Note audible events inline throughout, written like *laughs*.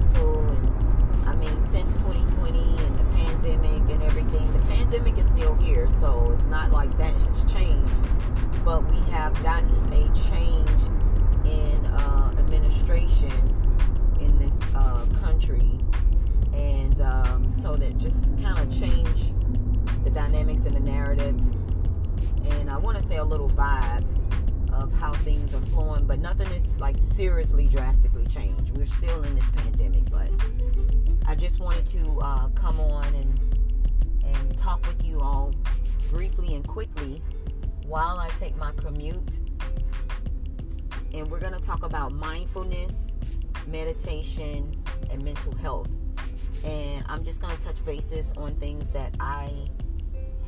hustle and I mean since 2020 and the pandemic and everything, the pandemic is still here, so it's not like that has changed. But we have gotten a change in uh, administration in this uh, country, and um, so that just kind of changed the dynamics and the narrative, and I want to say a little vibe of how things are flowing, but nothing is like seriously drastically changed. We're still in this pandemic, but I just wanted to uh, come on and and talk with you all briefly and quickly while I take my commute. And we're going to talk about mindfulness, meditation, and mental health. And I'm just going to touch bases on things that I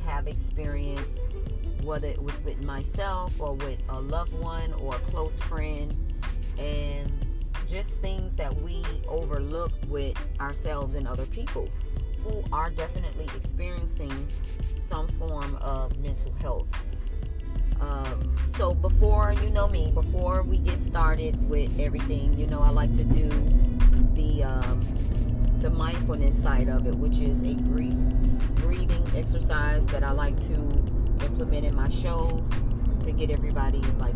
have experienced, whether it was with myself or with a loved one or a close friend, and just things that we overlook with ourselves and other people who are definitely experiencing some form of mental health. Um, so before you know me, before we get started with everything, you know, I like to do the um, the mindfulness side of it, which is a brief breathing exercise that I like to implement in my shows to get everybody like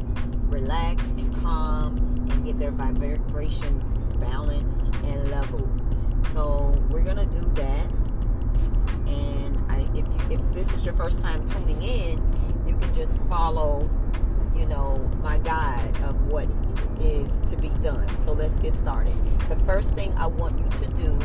relaxed and calm and get their vibration balance and level. So we're gonna do that. And I, if you, if this is your first time tuning in, you can just follow, you know, my guide of what is to be done. So let's get started. The first thing I want you to do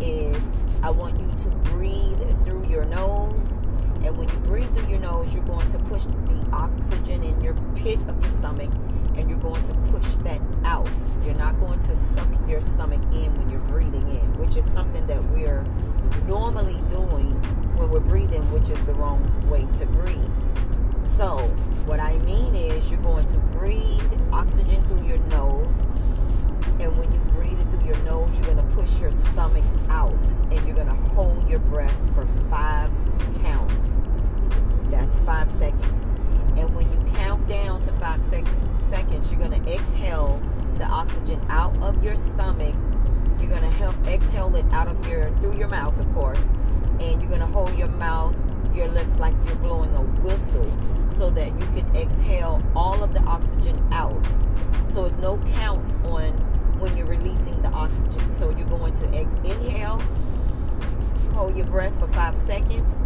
is I want you to breathe through your nose. And when you breathe through your nose, you're going to push the oxygen in your pit of your stomach and you're going to push that out. You're not going to suck your stomach in when you're breathing in, which is something that we're normally doing when we're breathing, which is the wrong way to breathe. So, what I mean is, you're going to breathe oxygen through your nose. And when you breathe it through your nose, you're going to push your stomach out. And you're going to hold your breath for five counts. That's five seconds. And when you count down to five sec- seconds, you're going to exhale the oxygen out of your stomach. You're going to help exhale it out of your through your mouth, of course. And you're going to hold your mouth your lips like you're blowing a whistle so that you can exhale all of the oxygen out. So it's no count on when you're releasing the oxygen. So you're going to ex- inhale, hold your breath for five seconds.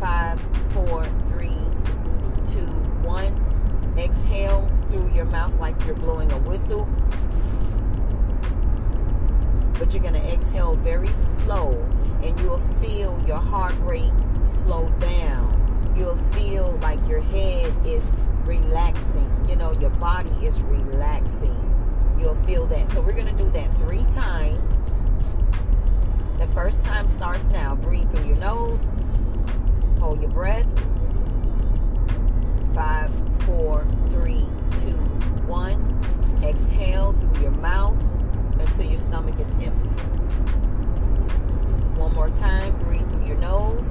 Five, four, three, two, one. Exhale through your mouth like you're blowing a whistle. But you're going to exhale very slow and you'll feel your heart rate slow down. You'll feel like your head is relaxing. You know, your body is relaxing. You'll feel that. So we're going to do that three times. The first time starts now. Breathe through your nose. Hold your breath. Five, four, three, two, one. Exhale through your mouth until your stomach is empty. One more time. Breathe through your nose.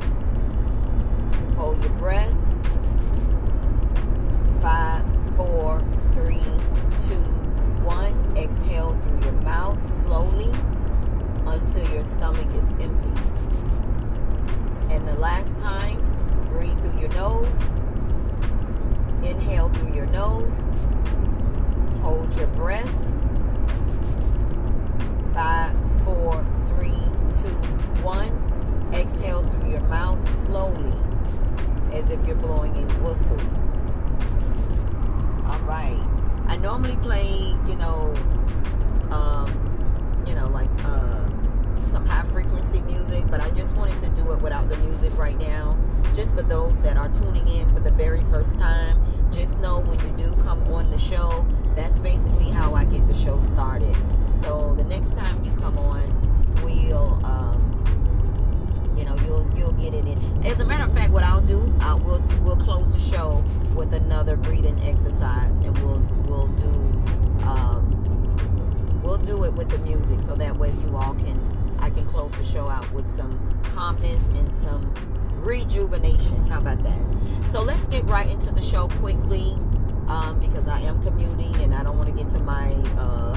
Hold your breath. Five, four, three, two, one. Exhale through your mouth slowly until your stomach is empty. And the last time, breathe through your nose. Inhale through your nose. Hold your breath. Five, four, three, two, one. Exhale through your mouth slowly as if you're blowing a whistle. All right. I normally play, you know, um, you know, like uh, some high frequency music, but I just wanted to do it without the music right now. Just for those that are tuning in for the very first time, just know when you do come on the show, that's basically how I get the show started. So the next time you come on, we'll. Um, you know, you'll you'll get it in. As a matter of fact, what I'll do, I will do, we'll close the show with another breathing exercise, and we'll we'll do um, we'll do it with the music, so that way you all can I can close the show out with some calmness and some rejuvenation. How about that? So let's get right into the show quickly. Um, because I am commuting and I don't want to get to my uh,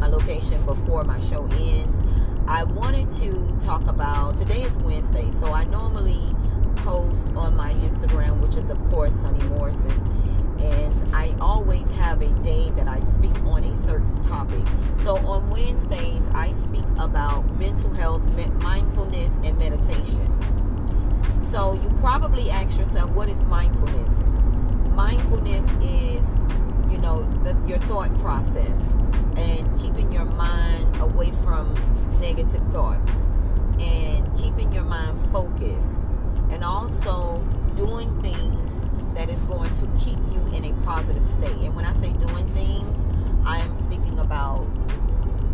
my location before my show ends. I wanted to talk about today is Wednesday, so I normally post on my Instagram, which is of course Sunny Morrison, and I always have a day that I speak on a certain topic. So on Wednesdays, I speak about mental health, mindfulness, and meditation. So you probably ask yourself, what is mindfulness? Mindfulness is, you know, the, your thought process and keeping your mind away from negative thoughts and keeping your mind focused and also doing things that is going to keep you in a positive state. And when I say doing things, I am speaking about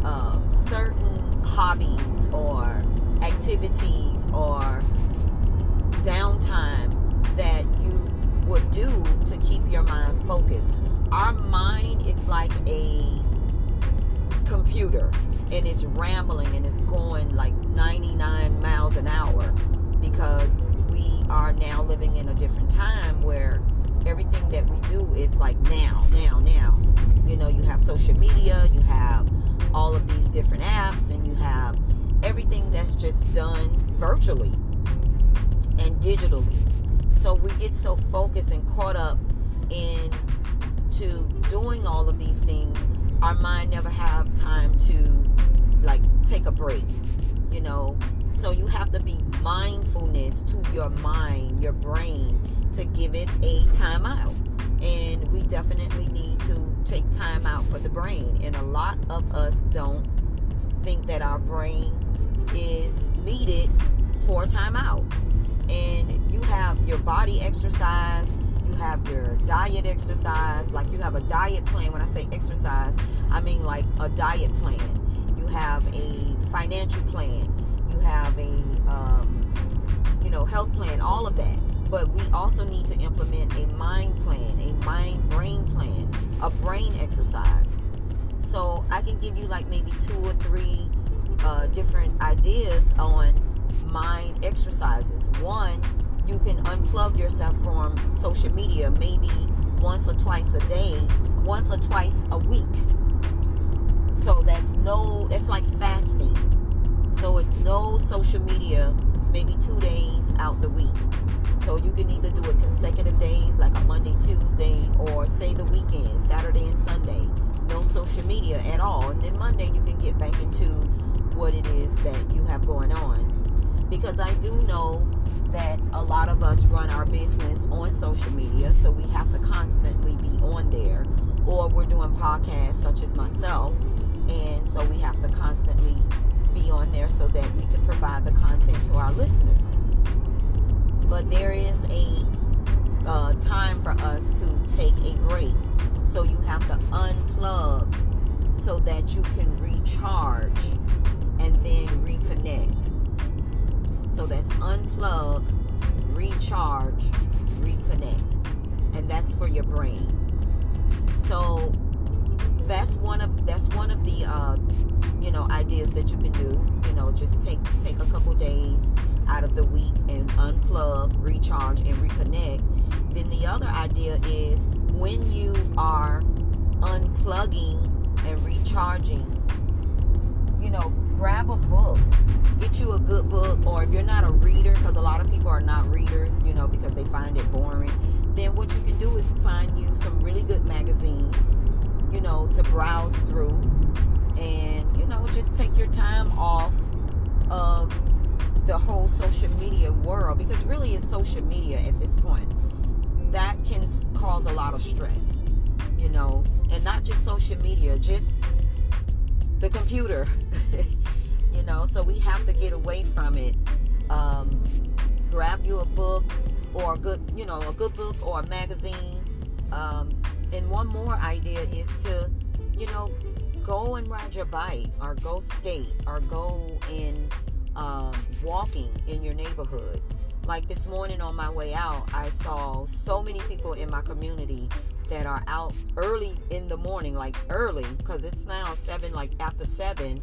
uh, certain hobbies or activities or downtime that you would do to keep your mind focused. Our mind is like a computer and it's rambling and it's going like 99 miles an hour because we are now living in a different time where everything that we do is like now, now, now. You know, you have social media, you have all of these different apps, and you have everything that's just done virtually and digitally. So we get so focused and caught up in to doing all of these things our mind never have time to like take a break you know? So you have to be mindfulness to your mind your brain to give it a time out. And we definitely need to take time out for the brain. And a lot of us don't think that our brain is needed for a time out. And you have your body exercise you have your diet exercise like you have a diet plan. When i say exercise i mean like a diet plan. You have a financial plan. You have a um, you know health plan all of that. But we also need to implement a mind plan a mind brain plan a brain exercise. So i can give you like maybe two or three uh, different ideas on mind exercises. One you can unplug yourself from social media maybe once or twice a day, once or twice a week. So that's no, it's like fasting. So it's no social media maybe two days out the week. So you can either do it consecutive days, like a Monday, Tuesday, or say the weekend, Saturday and Sunday. No social media at all. And then Monday you can get back into what it is that you have going on. Because I do know that a lot of us run our business on social media, so we have to constantly be on there. Or we're doing podcasts, such as myself, and so we have to constantly be on there so that we can provide the content to our listeners. But there is a uh, time for us to take a break. So you have to unplug so that you can recharge and then reconnect. So that's unplug, recharge, reconnect. And that's for your brain. So that's one of that's one of the uh, you know ideas that you can do. You know, just take take a couple days out of the week and unplug, recharge, and reconnect. Then the other idea is when you are unplugging and recharging, you know, grab a book. Get you a good book or if you're not a reader because a lot of people are not readers you know because they find it boring then what you can do is find you some really good magazines you know to browse through. And you know just take your time off of the whole social media world because really it's social media at this point. That can cause a lot of stress you know, and not just social media, just the computer, *laughs* you know. So we have to get away from it. Um, grab you a book or a good, you know, a good book or a magazine. Um, and one more idea is to, you know, go and ride your bike or go skate or go in um, walking in your neighborhood. Like this morning on my way out, I saw so many people in my community that are out early in the morning, like early, because it's now seven, like after seven.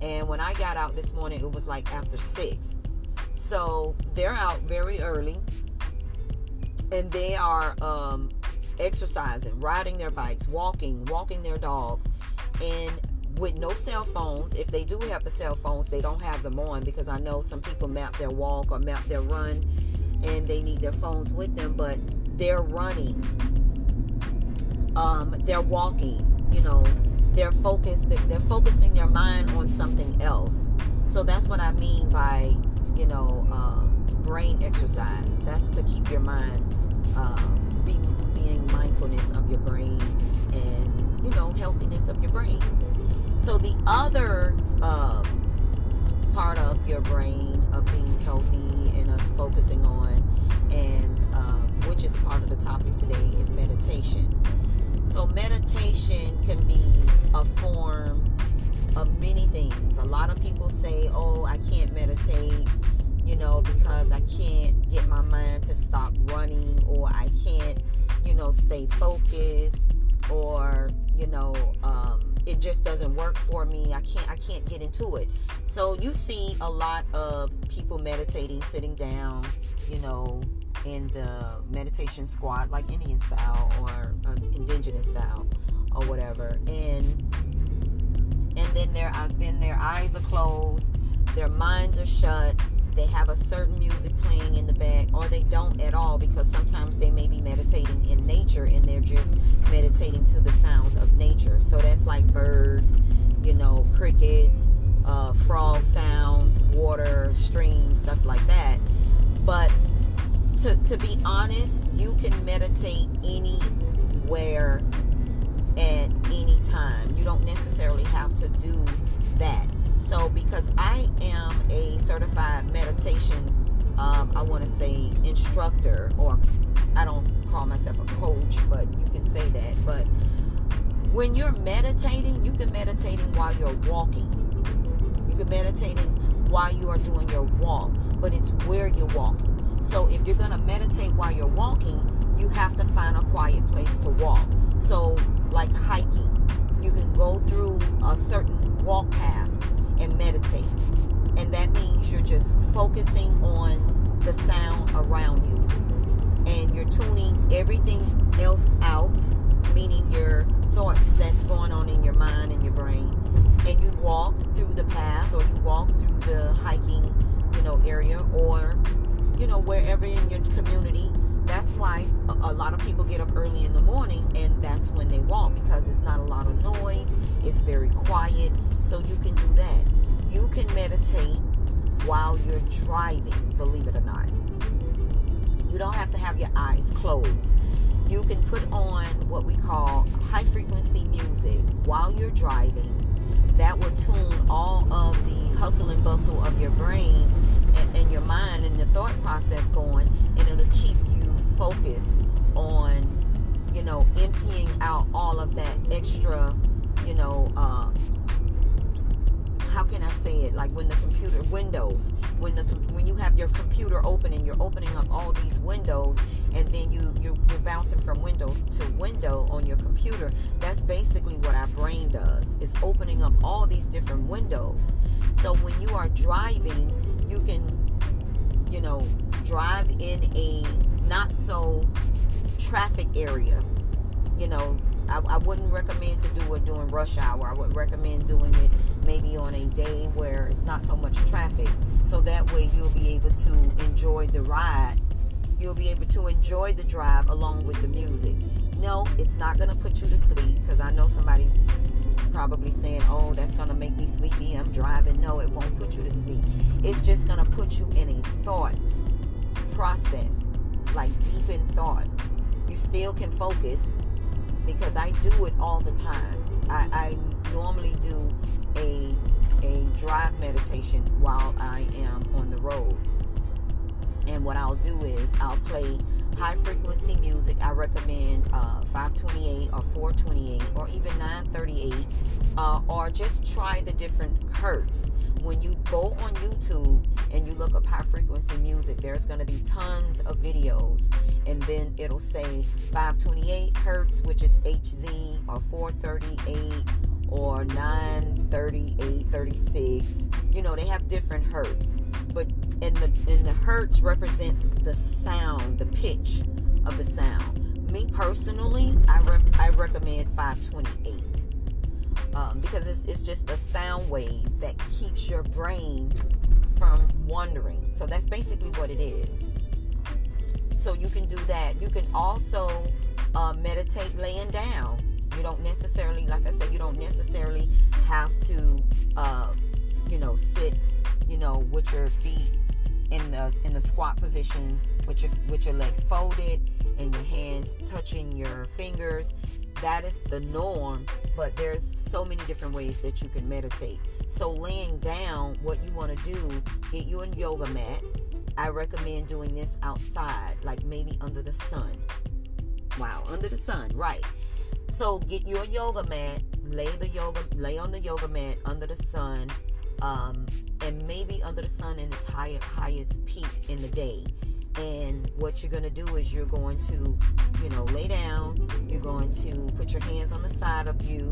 And when I got out this morning, it was like after six. So they're out very early and they are um, exercising, riding their bikes, walking, walking their dogs, and with no cell phones. If they do have the cell phones, they don't have them on because I know some people map their walk or map their run and they need their phones with them, but they're running, um, they're walking, you know, they're focused, they're, they're focusing their mind on something else. So that's what I mean by, you know, uh, brain exercise. That's to keep your mind, uh, be, being mindfulness of your brain and, you know, healthiness of your brain. So the other uh, part of your brain of being healthy and us focusing on, and um, which is part of the topic today, is meditation. So meditation can be a form of many things. A lot of people say, "Oh, I can't meditate." You know, because I can't get my mind to stop running, or I can't, you know, stay focused, or you know, um, it just doesn't work for me. I can't I can't get into it. So you see a lot of people meditating sitting down, you know, in the meditation squat like Indian style or um, indigenous style or whatever. And and then their then their eyes are closed, their minds are shut, they have a certain music playing in the back or they don't at all because sometimes they may be meditating in nature and they're just meditating to the sounds of nature so that's like birds you know crickets uh, frog sounds water streams stuff like that but to, to be honest you can meditate anywhere at any time you don't necessarily have to do that so, because I am a certified meditation, um, I want to say instructor, or I don't call myself a coach, but you can say that. But when you're meditating, you can meditating while you're walking. You can meditating while you are doing your walk, but it's where you're walking. So if you're going to meditate while you're walking, you have to find a quiet place to walk. So like hiking, you can go through a certain walk path and meditate. And that means you're just focusing on the sound around you. And you're tuning everything else out, meaning your thoughts that's going on in your mind and your brain. And you walk through the path or you walk through the hiking, you know, area or, you know, wherever in your community that's why a, lot of people get up early in the morning and that's when they walk because it's not a lot of noise, it's very quiet. So you can do that. You can meditate while you're driving, believe it or not. You don't have to have your eyes closed. You can put on what we call high frequency music while you're driving. That will tune all of the hustle and bustle of your brain and, your mind and the thought process going, and it'll keep you focused on, you know, emptying out all of that extra, you know, uh, how can I say it? Like when the computer windows, when the when you have your computer open and you're opening up all these windows, and then you you're, you're bouncing from window to window on your computer. That's basically what our brain does. It's opening up all these different windows. So when you are driving, you can, you know, drive in a not so traffic area. You know, I, I, wouldn't recommend to do it during rush hour. I would recommend doing it maybe on a day where it's not so much traffic. So that way you'll be able to enjoy the ride. You'll be able to enjoy the drive along with the music. No, it's not going to put you to sleep because I know somebody probably saying, oh, that's going to make me sleepy. I'm driving. No, it won't put you to sleep. It's just going to put you in a thought process like deep in thought. You still can focus because I do it all the time. I, I normally do a a drive meditation while I am on the road. And what I'll do is I'll play high frequency music. I recommend uh, 528 or 428 or even 938 uh, or just try the different hertz. When you go on YouTube and you look up high frequency music, there's going to be tons of videos, and then it'll say 528 hertz, which is HZ, or 438 or 938 36 you know they have different hertz. But and the and the hertz represents the sound the pitch of the sound. Me personally i re- i recommend 528 um, because it's, it's just a sound wave that keeps your brain from wandering. So that's basically what it is. So you can do that. You can also uh, meditate laying down you don't necessarily, like I said, you don't necessarily have to, uh, you know, sit, you know, with your feet in the in the squat position with your with your legs folded and your hands touching your fingers. That is the norm, but there's so many different ways that you can meditate. So laying down, what you want to do, get you a yoga mat. I recommend doing this outside, like maybe under the sun. Wow, under the sun, right? So get your yoga mat, lay the yoga, lay on the yoga mat under the sun, um, and maybe under the sun in its high, highest peak in the day. And what you're going to do is you're going to, you know, lay down. You're going to put your hands on the side of you,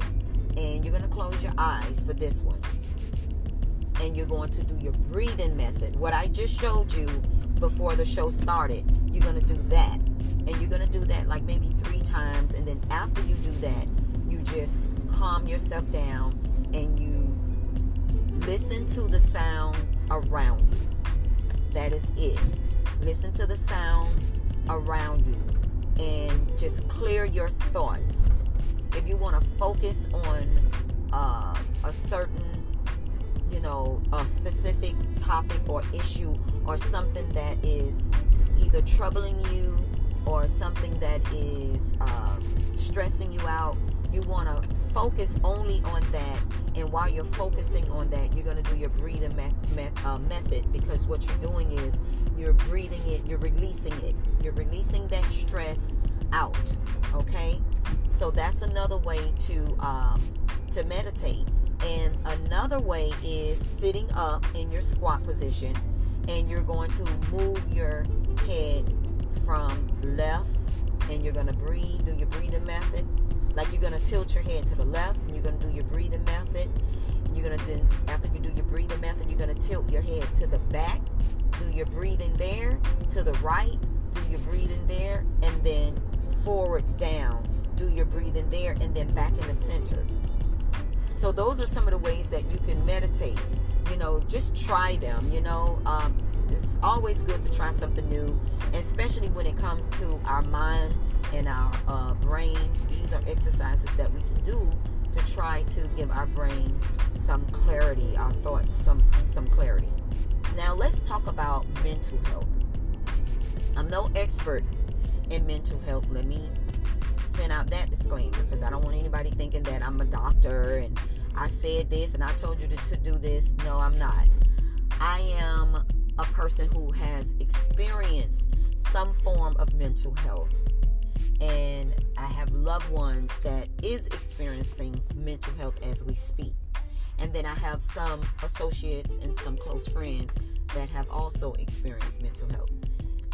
and you're going to close your eyes for this one. And you're going to do your breathing method. What I just showed you before the show started, you're going to do that and you're going to do that like maybe three times. And then after you do that, you just calm yourself down and you listen to the sound around you. That is it. Listen to the sound around you and just clear your thoughts. If you want to focus on uh, a certain, you know, a specific topic or issue or something that is either troubling you or something that is um, stressing you out, you want to focus only on that. And while you're focusing on that, you're going to do your breathing me- me- uh, method because what you're doing is you're breathing it, you're releasing it, you're releasing that stress out. Okay, so that's another way to um, to meditate. And another way is sitting up in your squat position, and you're going to move your head from left and you're going to breathe, do your breathing method. Like you're going to tilt your head to the left and you're going to do your breathing method. And you're going to do, after you do your breathing method, you're going to tilt your head to the back, do your breathing there, to the right, do your breathing there, and then forward down, do your breathing there, and then back in the center. So those are some of the ways that you can meditate. You know, just try them. You know, um, it's always good to try something new, especially when it comes to our mind and our uh, brain. These are exercises that we can do to try to give our brain some clarity, our thoughts some some clarity. Now let's talk about mental health. I'm no expert in mental health. Let me send out that disclaimer because I don't want anybody thinking that I'm a doctor and I said this and I told you to, to do this. No, I'm not. I am a person who has experienced some form of mental health and I have loved ones that is experiencing mental health as we speak. And then I have some associates and some close friends that have also experienced mental health.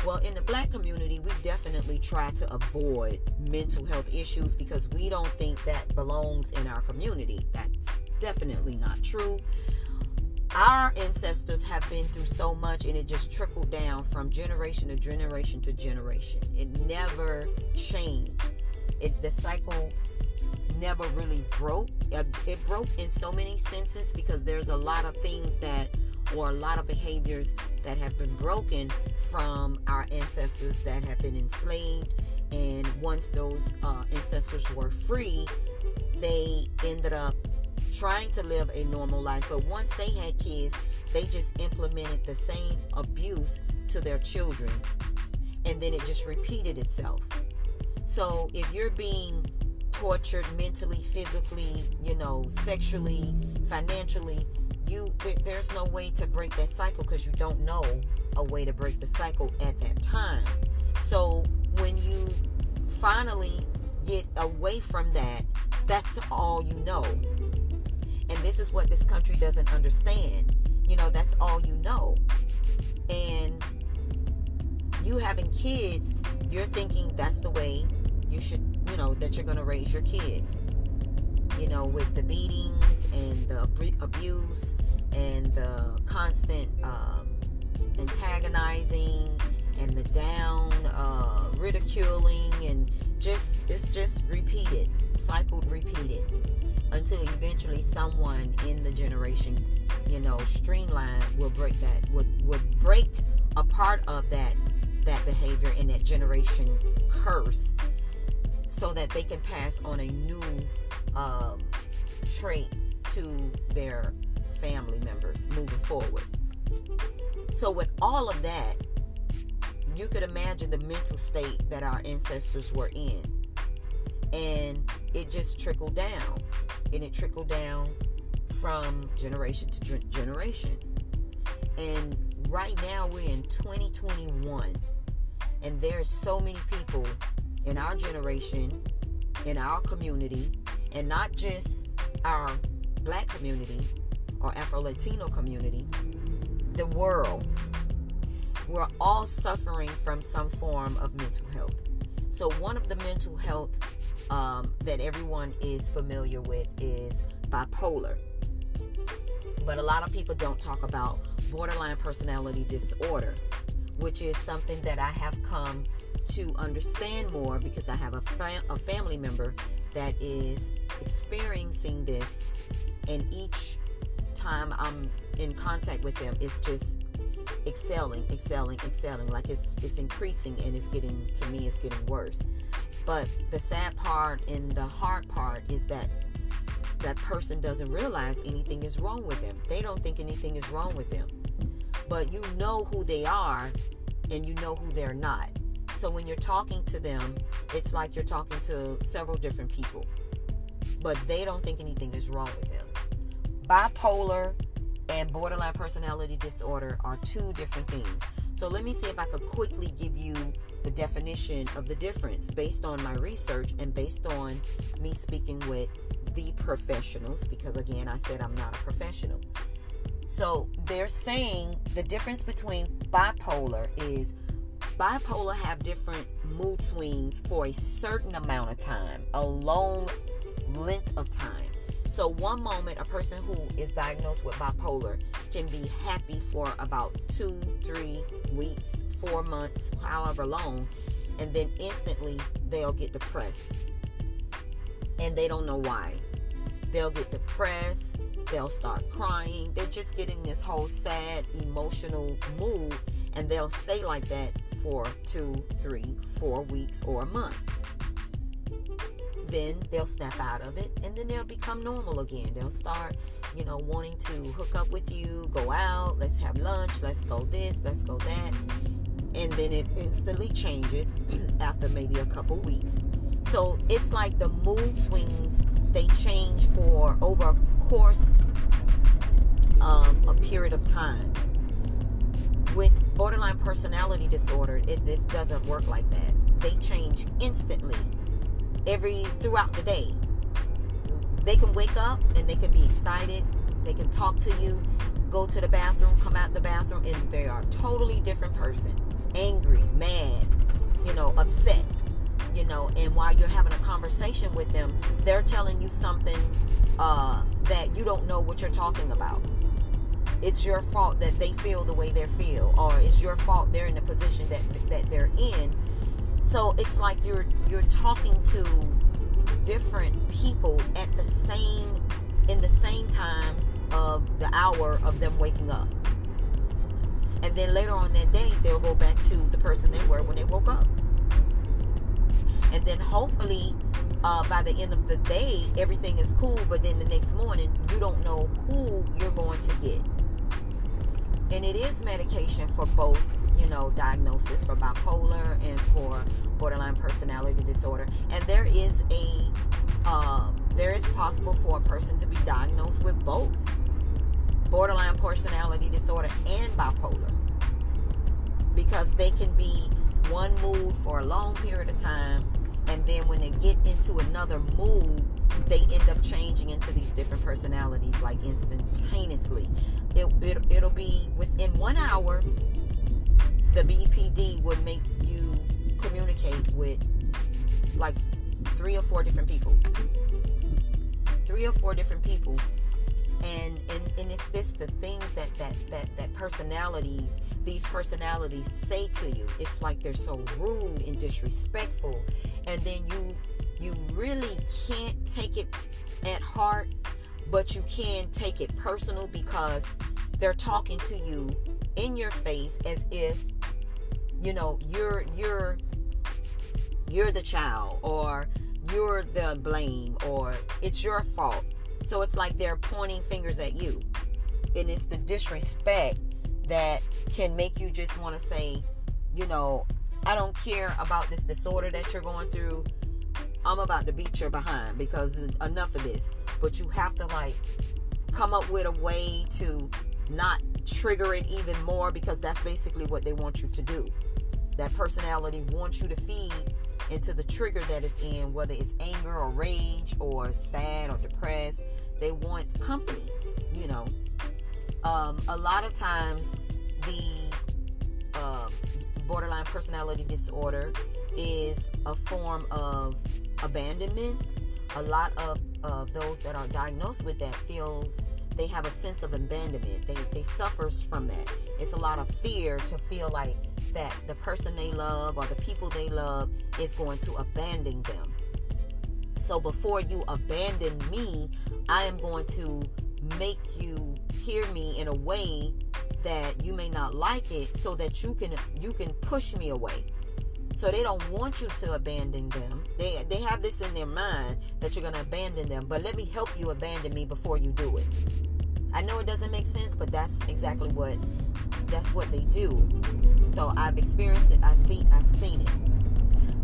Well, in the black community, we definitely try to avoid mental health issues because we don't think that belongs in our community. That's definitely not true our ancestors have been through so much and it just trickled down from generation to generation to generation. It never changed. It the cycle never really broke. It broke in so many senses because there's a lot of things that or a lot of behaviors that have been broken from our ancestors that have been enslaved. And once those uh, ancestors were free they ended up trying to live a normal life. But once they had kids, they just implemented the same abuse to their children. And then it just repeated itself. So if you're being tortured mentally, physically, you know, sexually, financially, you there, there's no way to break that cycle because you don't know a way to break the cycle at that time. So when you finally get away from that, that's all you know. This is what this country doesn't understand. You know, that's all you know. And you having kids, you're thinking that's the way you should, you know, that you're going to raise your kids. You know, with the beatings and the abuse and the constant um, antagonizing and the down uh, ridiculing and just it's just repeated, cycled, repeated until eventually someone in the generation, you know, streamline will break that would would break a part of that that behavior and that generation curse so that they can pass on a new um, trait to their family members moving forward. So, with all of that, you could imagine the mental state that our ancestors were in. And it just trickled down. And it trickled down from generation to generation. And right now we're in 2021 and there's so many people in our generation, in our community, and not just our black community or Afro Latino community, the world. We're all suffering from some form of mental health. So, one of the mental health um, that everyone is familiar with is bipolar. But a lot of people don't talk about borderline personality disorder which is something that I have come to understand more because I have a, fam- a family member that is experiencing this, and each time I'm in contact with them, it's just excelling, excelling, excelling. Like it's it's increasing and it's getting to me, it's getting worse. But the sad part and the hard part is that that person doesn't realize anything is wrong with them. They don't think anything is wrong with them but you know who they are and you know who they're not. So when you're talking to them, it's like you're talking to several different people, but they don't think anything is wrong with them. Bipolar and borderline personality disorder are two different things. So let me see if I could quickly give you the definition of the difference based on my research and based on me speaking with the professionals because again I said I'm not a professional. So they're saying the difference between bipolar is bipolar have different mood swings for a certain amount of time, a long length of time. So one moment a person who is diagnosed with bipolar can be happy for about two, three weeks, four months, however long, and then instantly they'll get depressed. And they don't know why. They'll get depressed, they'll start crying. They're just getting this whole sad, emotional mood, and they'll stay like that for two, three, four weeks or a month. Then they'll snap out of it, and then they'll become normal again. They'll start, you know, wanting to hook up with you, go out, let's have lunch, let's go this, let's go that. And then it instantly changes *clears throat* after maybe a couple weeks. So it's like the mood swings, they change for over a course of a period of time. With borderline personality disorder, it this doesn't work like that. They change instantly, every throughout the day. They can wake up and they can be excited. They can talk to you, go to the bathroom, come out the bathroom, and they are a totally different person. Angry, mad, you know, upset you know, and while you're having a conversation with them, they're telling you something uh, that you don't know what you're talking about. It's your fault that they feel the way they feel, or it's your fault they're in the position that that they're in. So it's like you're you're talking to different people at the same in the same time of the hour of them waking up. And then later on that day, they'll go back to the person they were when they woke up and then hopefully uh, by the end of the day everything is cool but then the next morning you don't know who you're going to get and it is medication for both you know diagnosis for bipolar and for borderline personality disorder. And there is a uh, there is possible for a person to be diagnosed with both borderline personality disorder and bipolar because they can be one mood for a long period of time and then when they get into another mood they end up changing into these different personalities like instantaneously. It, it, it'll be within one hour the bpd would make you communicate with like three or four different people. Three or four different people. And and, and it's this the things that that that that personalities these personalities say to you. It's like they're so rude and disrespectful. And then you you really can't take it at heart but you can take it personal because they're talking to you in your face as if you know you're you're you're the child or you're the blame or it's your fault so it's like they're pointing fingers at you. And it's the disrespect that can make you just want to say, you know, I don't care about this disorder that you're going through. I'm about to beat your behind because enough of this. But you have to like come up with a way to not trigger it even more because that's basically what they want you to do. That personality wants you to feed into the trigger that it's in, whether it's anger or rage or sad or depressed. They want company, you know. Um, a lot of times, the uh, borderline personality disorder is a form of abandonment. A lot of, of those that are diagnosed with that feels they have a sense of abandonment. They, they suffers from that. It's a lot of fear to feel like that the person they love or the people they love is going to abandon them. So before you abandon me, I am going to make you hear me in a way that you may not like it so that you can you can push me away. So they don't want you to abandon them. They they have this in their mind that you're going to abandon them, but let me help you abandon me before you do it. I know it doesn't make sense, but that's exactly what that's what they do. So I've experienced it. I see I've seen it.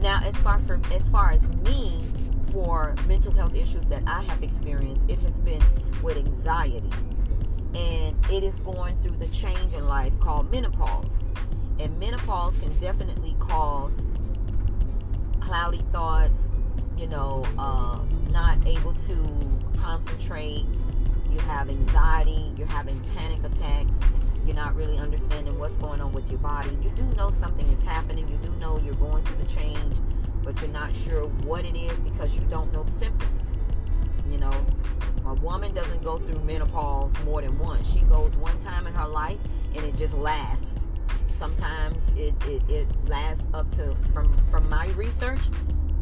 Now, as far for as far as me for mental health issues that I have experienced, it has been with anxiety. And it is going through the change in life called menopause. And menopause can definitely cause cloudy thoughts, you know, uh, not able to concentrate, you have anxiety, you're having panic attacks, you're not really understanding what's going on with your body. You do know something is happening, you do know you're going through the change, but you're not sure what it is because you don't know the symptoms. You know, a woman doesn't go through menopause more than once. She goes one time in her life and it just lasts. Sometimes it, it, it lasts up to, from, from my research,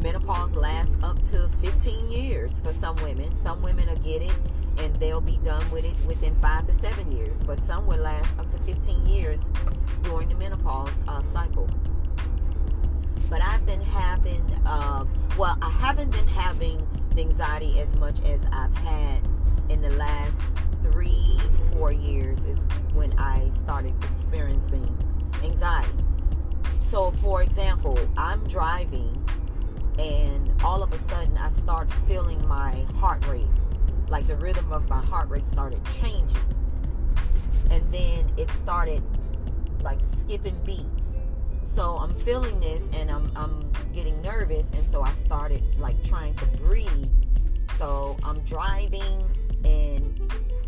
menopause lasts up to 15 years for some women. Some women will get it and they'll be done with it within five to seven years. But some will last up to 15 years during the menopause uh, cycle. But I've been having, uh, well, I haven't been having the anxiety as much as I've had in the last three, four years, is when I started experiencing anxiety. So, for example, I'm driving and all of a sudden I start feeling my heart rate like the rhythm of my heart rate started changing. And then it started like skipping beats. So I'm feeling this and I'm, I'm getting nervous. And so I started like trying to breathe. So I'm driving and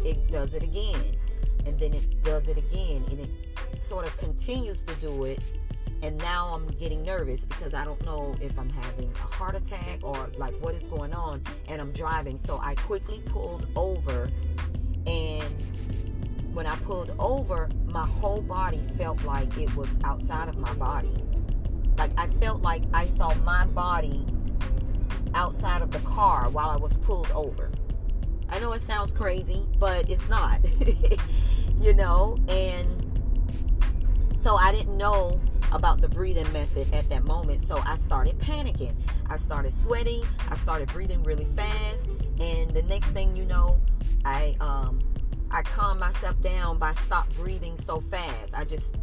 it does it again. And then it does it again. And it sort of continues to do it and now I'm getting nervous because I don't know if I'm having a heart attack or like what is going on and I'm driving. So I quickly pulled over and when I pulled over my whole body felt like it was outside of my body. Like I felt like I saw my body outside of the car while I was pulled over. I know it sounds crazy but it's not. *laughs* You know? And so I didn't know about the breathing method at that moment. So I started panicking. I started sweating. I started breathing really fast. And the next thing you know, I um I calmed myself down by stop breathing so fast. I just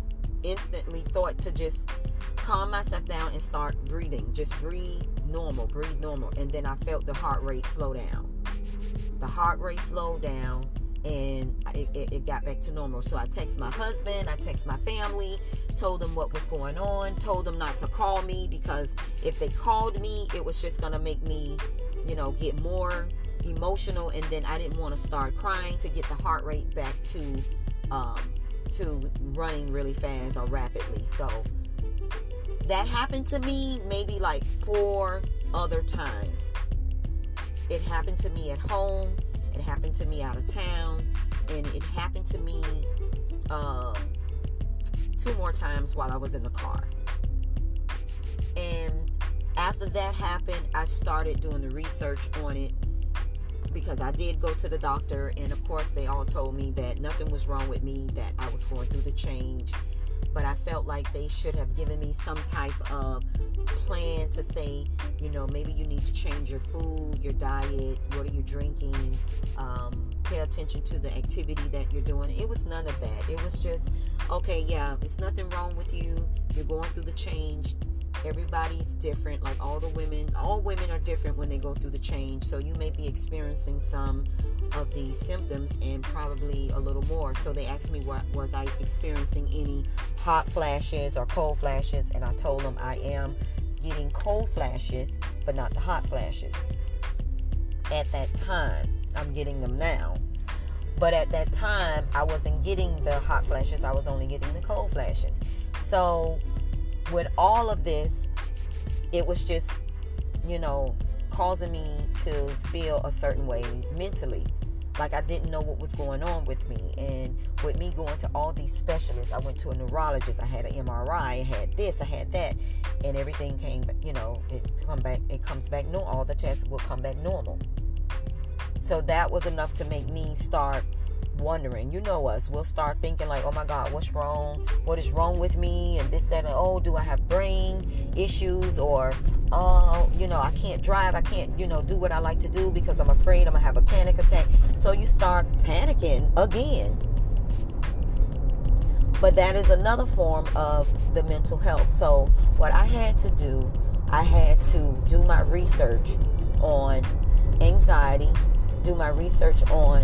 instantly thought to just calm myself down and start breathing. Just breathe normal, breathe normal. And then I felt the heart rate slow down. The heart rate slowed down and it, it, it, got back to normal. So I text my husband, I text my family, told them what was going on, told them not to call me because if they called me, it was just gonna make me, you know, get more emotional, and then I didn't want to start crying to get the heart rate back to, um, to running really fast or rapidly. So that happened to me maybe like four other times. It happened to me at home it happened to me out of town, and it happened to me um, two more times while I was in the car. And after that happened, I started doing the research on it because I did go to the doctor, and of course, they all told me that nothing was wrong with me, that I was going through the change. But I felt like they should have given me some type of plan to say, you know, maybe you need to change your food, your diet, what are you drinking, um, pay attention to the activity that you're doing. It was none of that. It was just, okay, yeah, it's nothing wrong with you. You're going through the change. Everybody's different. Like all the women, all women are different when they go through the change. So you may be experiencing some of the symptoms and probably a little more. So they asked me what was I experiencing any hot flashes or cold flashes and I told them I am getting cold flashes, but not the hot flashes. At that time, I'm getting them now. But at that time, I wasn't getting the hot flashes, I was only getting the cold flashes. So, with all of this, it was just, you know, causing me to feel a certain way mentally like I didn't know what was going on with me. And with me going to all these specialists, I went to a neurologist, I had an MRI, I had this, I had that, and everything came, you know, it come back, it comes back normal. All the tests will come back normal. So that was enough to make me start wondering. You know us. We'll start thinking like, oh my God, what's wrong? What is wrong with me? And this, that, and oh, do I have brain issues? Or, oh, you know, I can't drive. I can't, you know, do what I like to do because I'm afraid I'm to have a panic attack. So you start panicking again. But that is another form of the mental health. So what I had to do, I had to do my research on anxiety, do my research on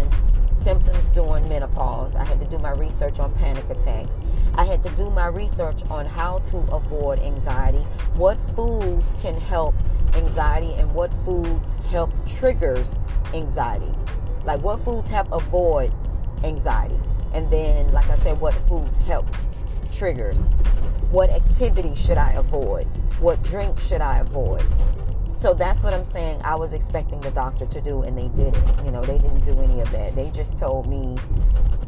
symptoms during menopause. I had to do my research on panic attacks. I had to do my research on how to avoid anxiety, what foods can help anxiety, and what foods help triggers anxiety. Like what foods help avoid anxiety. And then, like I said, what foods help triggers. What activity should I avoid? What drink should I avoid? So that's what I'm saying. I was expecting the doctor to do, and they didn't. You know, they didn't do any of that. They just told me,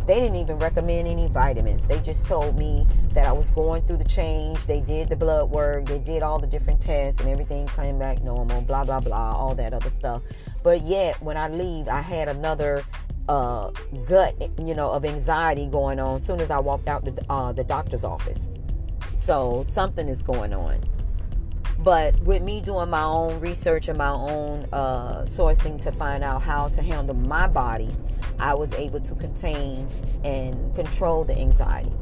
they didn't even recommend any vitamins. They just told me that I was going through the change. They did the blood work, they did all the different tests, and everything came back normal, blah, blah, blah, all that other stuff. But yet, when I leave, I had another uh, gut, you know, of anxiety going on as soon as I walked out the, uh, the doctor's office. So something is going on. But with me doing my own research and my own uh, sourcing to find out how to handle my body, I was able to contain and control the anxiety.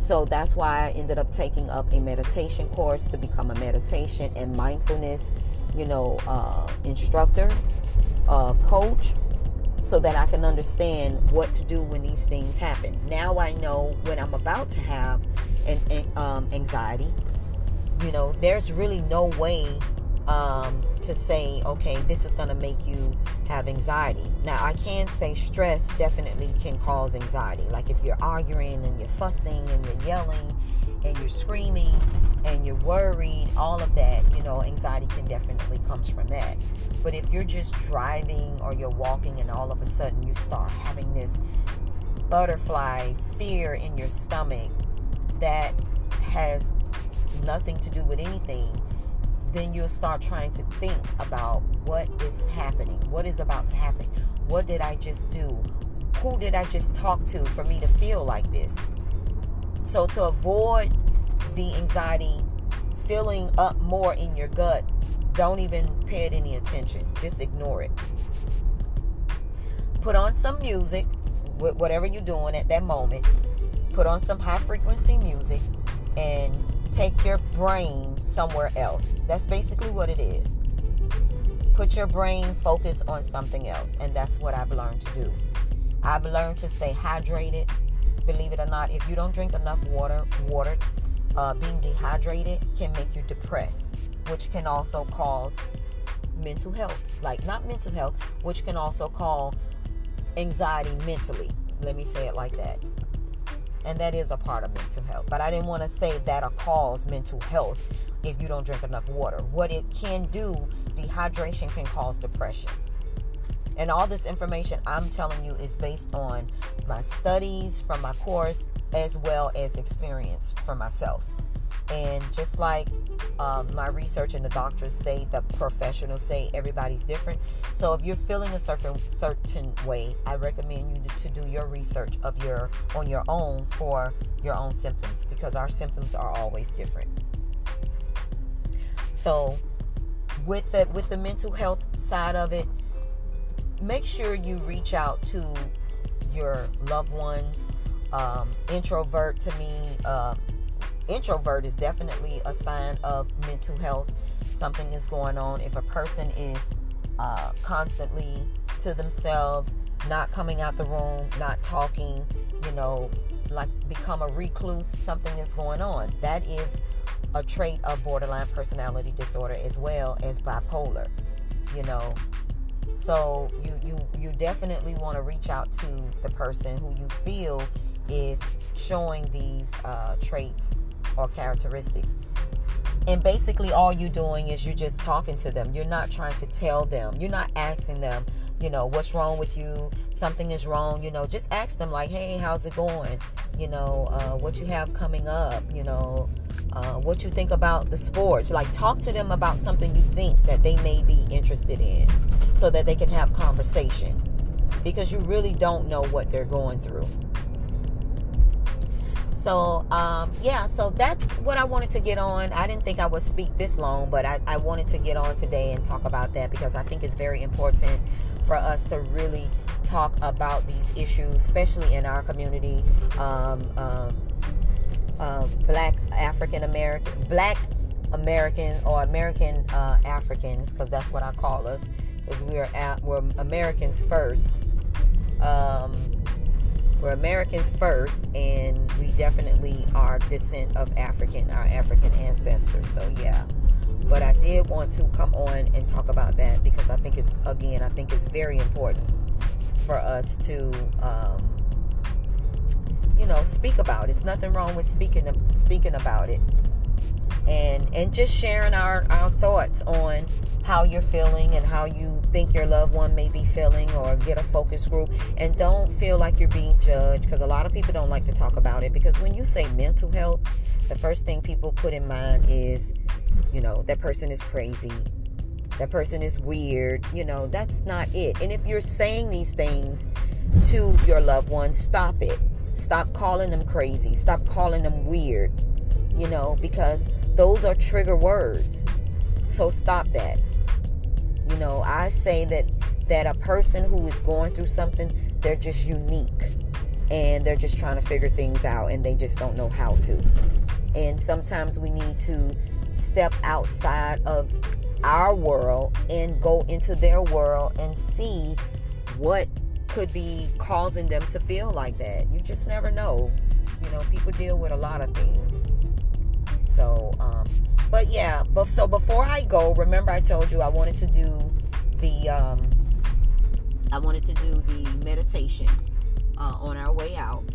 So that's why I ended up taking up a meditation course to become a meditation and mindfulness, you know, uh, instructor, uh, coach, so that I can understand what to do when these things happen. Now I know when I'm about to have an, an um, anxiety you know, there's really no way um, to say, okay, this is going to make you have anxiety. Now, I can say stress definitely can cause anxiety. Like if you're arguing and you're fussing and you're yelling and you're screaming and you're worried, all of that, you know, anxiety can definitely comes from that. But if you're just driving or you're walking and all of a sudden you start having this butterfly fear in your stomach that has nothing to do with anything, then you'll start trying to think about what is happening, what is about to happen, what did I just do, who did I just talk to for me to feel like this. So, to avoid the anxiety filling up more in your gut, don't even pay it any attention, just ignore it. Put on some music, whatever you're doing at that moment. Put on some high frequency music and take your brain somewhere else. That's basically what it is. Put your brain focus on something else, and that's what I've learned to do. I've learned to stay hydrated. Believe it or not, if you don't drink enough water, water uh, being dehydrated can make you depressed, which can also cause mental health. Like not mental health, which can also cause anxiety mentally. Let me say it like that. And that is a part of mental health. But I didn't want to say that a cause mental health if you don't drink enough water. What it can do, dehydration can cause depression. And all this information I'm telling you is based on my studies from my course as well as experience for myself. And just like um, my research and the doctors say, the professionals say everybody's different. So if you're feeling a certain certain way, I recommend you to do your research of your on your own for your own symptoms because our symptoms are always different. So with the with the mental health side of it, make sure you reach out to your loved ones. Um, introvert to me, uh, introvert is definitely a sign of mental health. Something is going on. If a person is uh, constantly to themselves, not coming out the room, not talking, you know, like become a recluse, something is going on. That is a trait of borderline personality disorder as well as bipolar, you know. So you you you definitely want to reach out to the person who you feel is showing these uh, traits or characteristics. And basically, all you're doing is you're just talking to them. You're not trying to tell them. You're not asking them, you know, what's wrong with you? Something is wrong. You know, just ask them, like, hey, how's it going? You know, uh, what you have coming up? You know, uh, what you think about the sports. Like, talk to them about something you think that they may be interested in so that they can have conversation because you really don't know what they're going through. So, um, yeah, so that's what I wanted to get on. I didn't think I would speak this long, but I, I wanted to get on today and talk about that because I think it's very important for us to really talk about these issues, especially in our community. Um, uh, black African American, black American or American uh, Africans, because that's what I call us, because we're at, we're Americans first. Um, we're Americans first, and we definitely are descent of African, our African ancestors. So yeah, but I did want to come on and talk about that because I think it's again, I think it's very important for us to, um, you know, speak about. It. It's nothing wrong with speaking speaking about it, and and just sharing our our thoughts on how you're feeling and how you think your loved one may be feeling or get a focus group. And don't feel like you're being judged because a lot of people don't like to talk about it because when you say mental health the first thing people put in mind is you know that person is crazy. That person is weird. You know that's not it. And if you're saying these things to your loved one stop it. Stop calling them crazy. Stop calling them weird you know because those are trigger words so stop that you know, I say that that a person who is going through something, they're just unique and they're just trying to figure things out and they just don't know how to. And sometimes we need to step outside of our world and go into their world and see what could be causing them to feel like that. You just never know. You know, people deal with a lot of things. So, um, but yeah, but so before I go, remember I told you I wanted to do the um, I wanted to do the meditation uh, on our way out.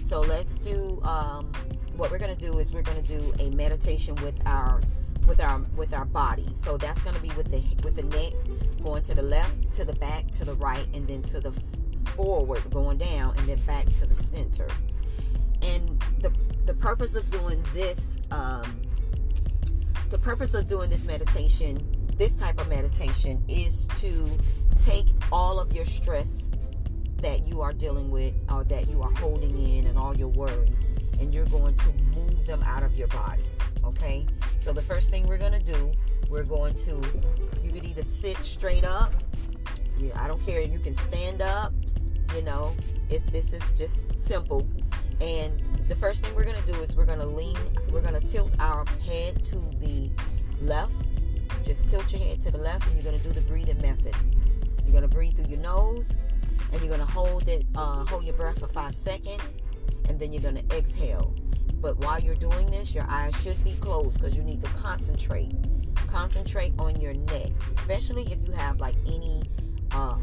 So let's do um, what we're gonna do is we're gonna do a meditation with our with our with our body. So that's gonna be with the with the neck going to the left, to the back, to the right, and then to the forward going down, and then back to the center. And the the purpose of doing this um, the purpose of doing this meditation, this type of meditation, is to take all of your stress that you are dealing with or that you are holding in and all your worries, and you're going to move them out of your body. Okay? So, the first thing we're going to do, we're going to, you could either sit straight up. Yeah, I don't care. You can stand up. You know, it's this is just simple. And the first thing we're going to do is we're going to lean, we're going to tilt our head to the left. Just tilt your head to the left and you're going to do the breathing method. You're going to breathe through your nose and you're going to hold it, uh, hold your breath for five seconds and then you're going to exhale. But while you're doing this, your eyes should be closed because you need to concentrate. Concentrate on your neck, especially if you have like any um,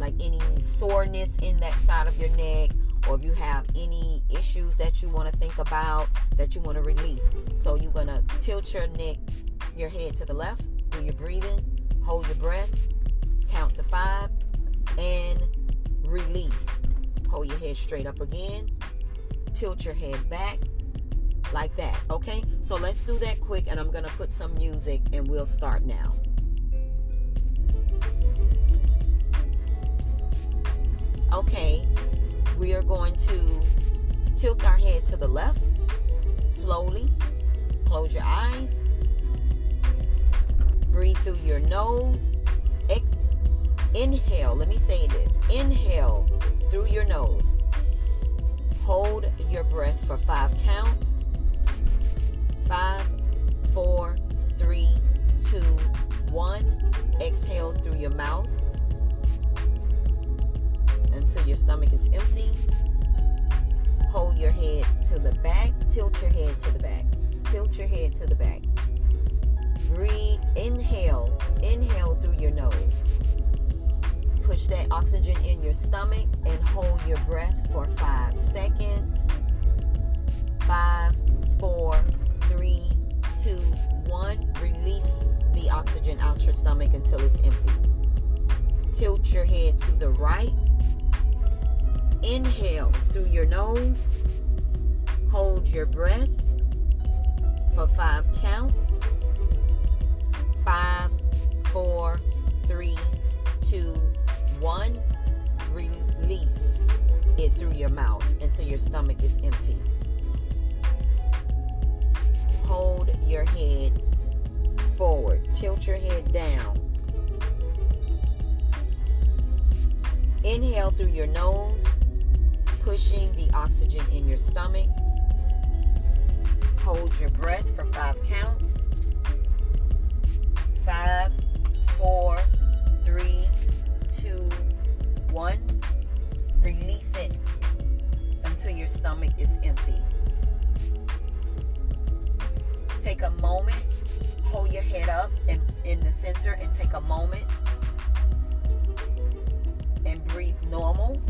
like any soreness in that side of your neck or if you have any issues that you want to think about that you want to release. So you're going to tilt your neck, your head to the left, do your breathing, hold your breath, count to five, and release. Hold your head straight up again, tilt your head back like that. Okay, so let's do that quick, and I'm going to put some music and we'll start now. Okay, we are going to tilt our head to the left slowly. Close your eyes. Breathe through your nose. Ex- inhale. Let me say this. Inhale through your nose. Hold your breath for five counts. Five, four, three, two, one. Exhale through your mouth until your stomach is empty. Hold your head to the back. Tilt your head to the back. Tilt your head to the back. Breathe. Inhale. Inhale through your nose. Push that oxygen in your stomach and hold your breath for five seconds. Five, four, three, two, one. Release the oxygen out your stomach until it's empty. Tilt your head to the right Inhale through your nose. Hold your breath for five counts. Five, four, three, two, one. Release it through your mouth until your stomach is empty. Hold your head forward. Tilt your head down. Inhale through your nose pushing the oxygen in your stomach. Hold your breath for five counts. Five, four, three, two, one. Release it until your stomach is empty. Take a moment, hold your head up in, in the center, and take a moment and breathe normal.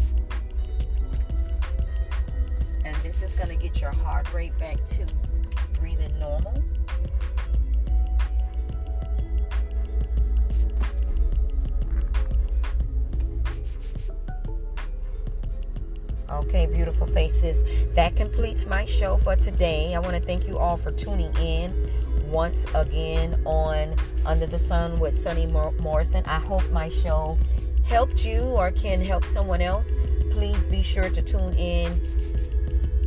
This is going to get your heart rate back to breathing normal. Okay, beautiful faces. That completes my show for today. I want to thank you all for tuning in once again on Under the Sun with Sunny Morrison. I hope my show helped you or can help someone else. Please be sure to tune in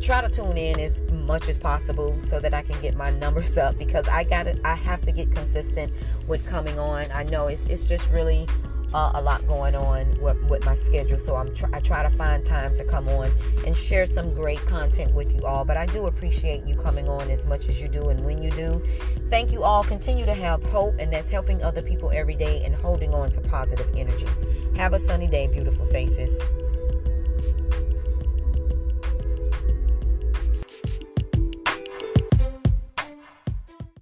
try to tune in as much as possible so that I can get my *laughs* numbers up because I got it. I have to get consistent with coming on. I know it's it's just really uh, a lot going on with, with my schedule, so I'm try, I try to find time to come on and share some great content with you all. But I do appreciate you coming on as much as you do, and when you do, thank you all. Continue to have hope, and that's helping other people every day and holding on to positive energy. Have a sunny day, beautiful faces.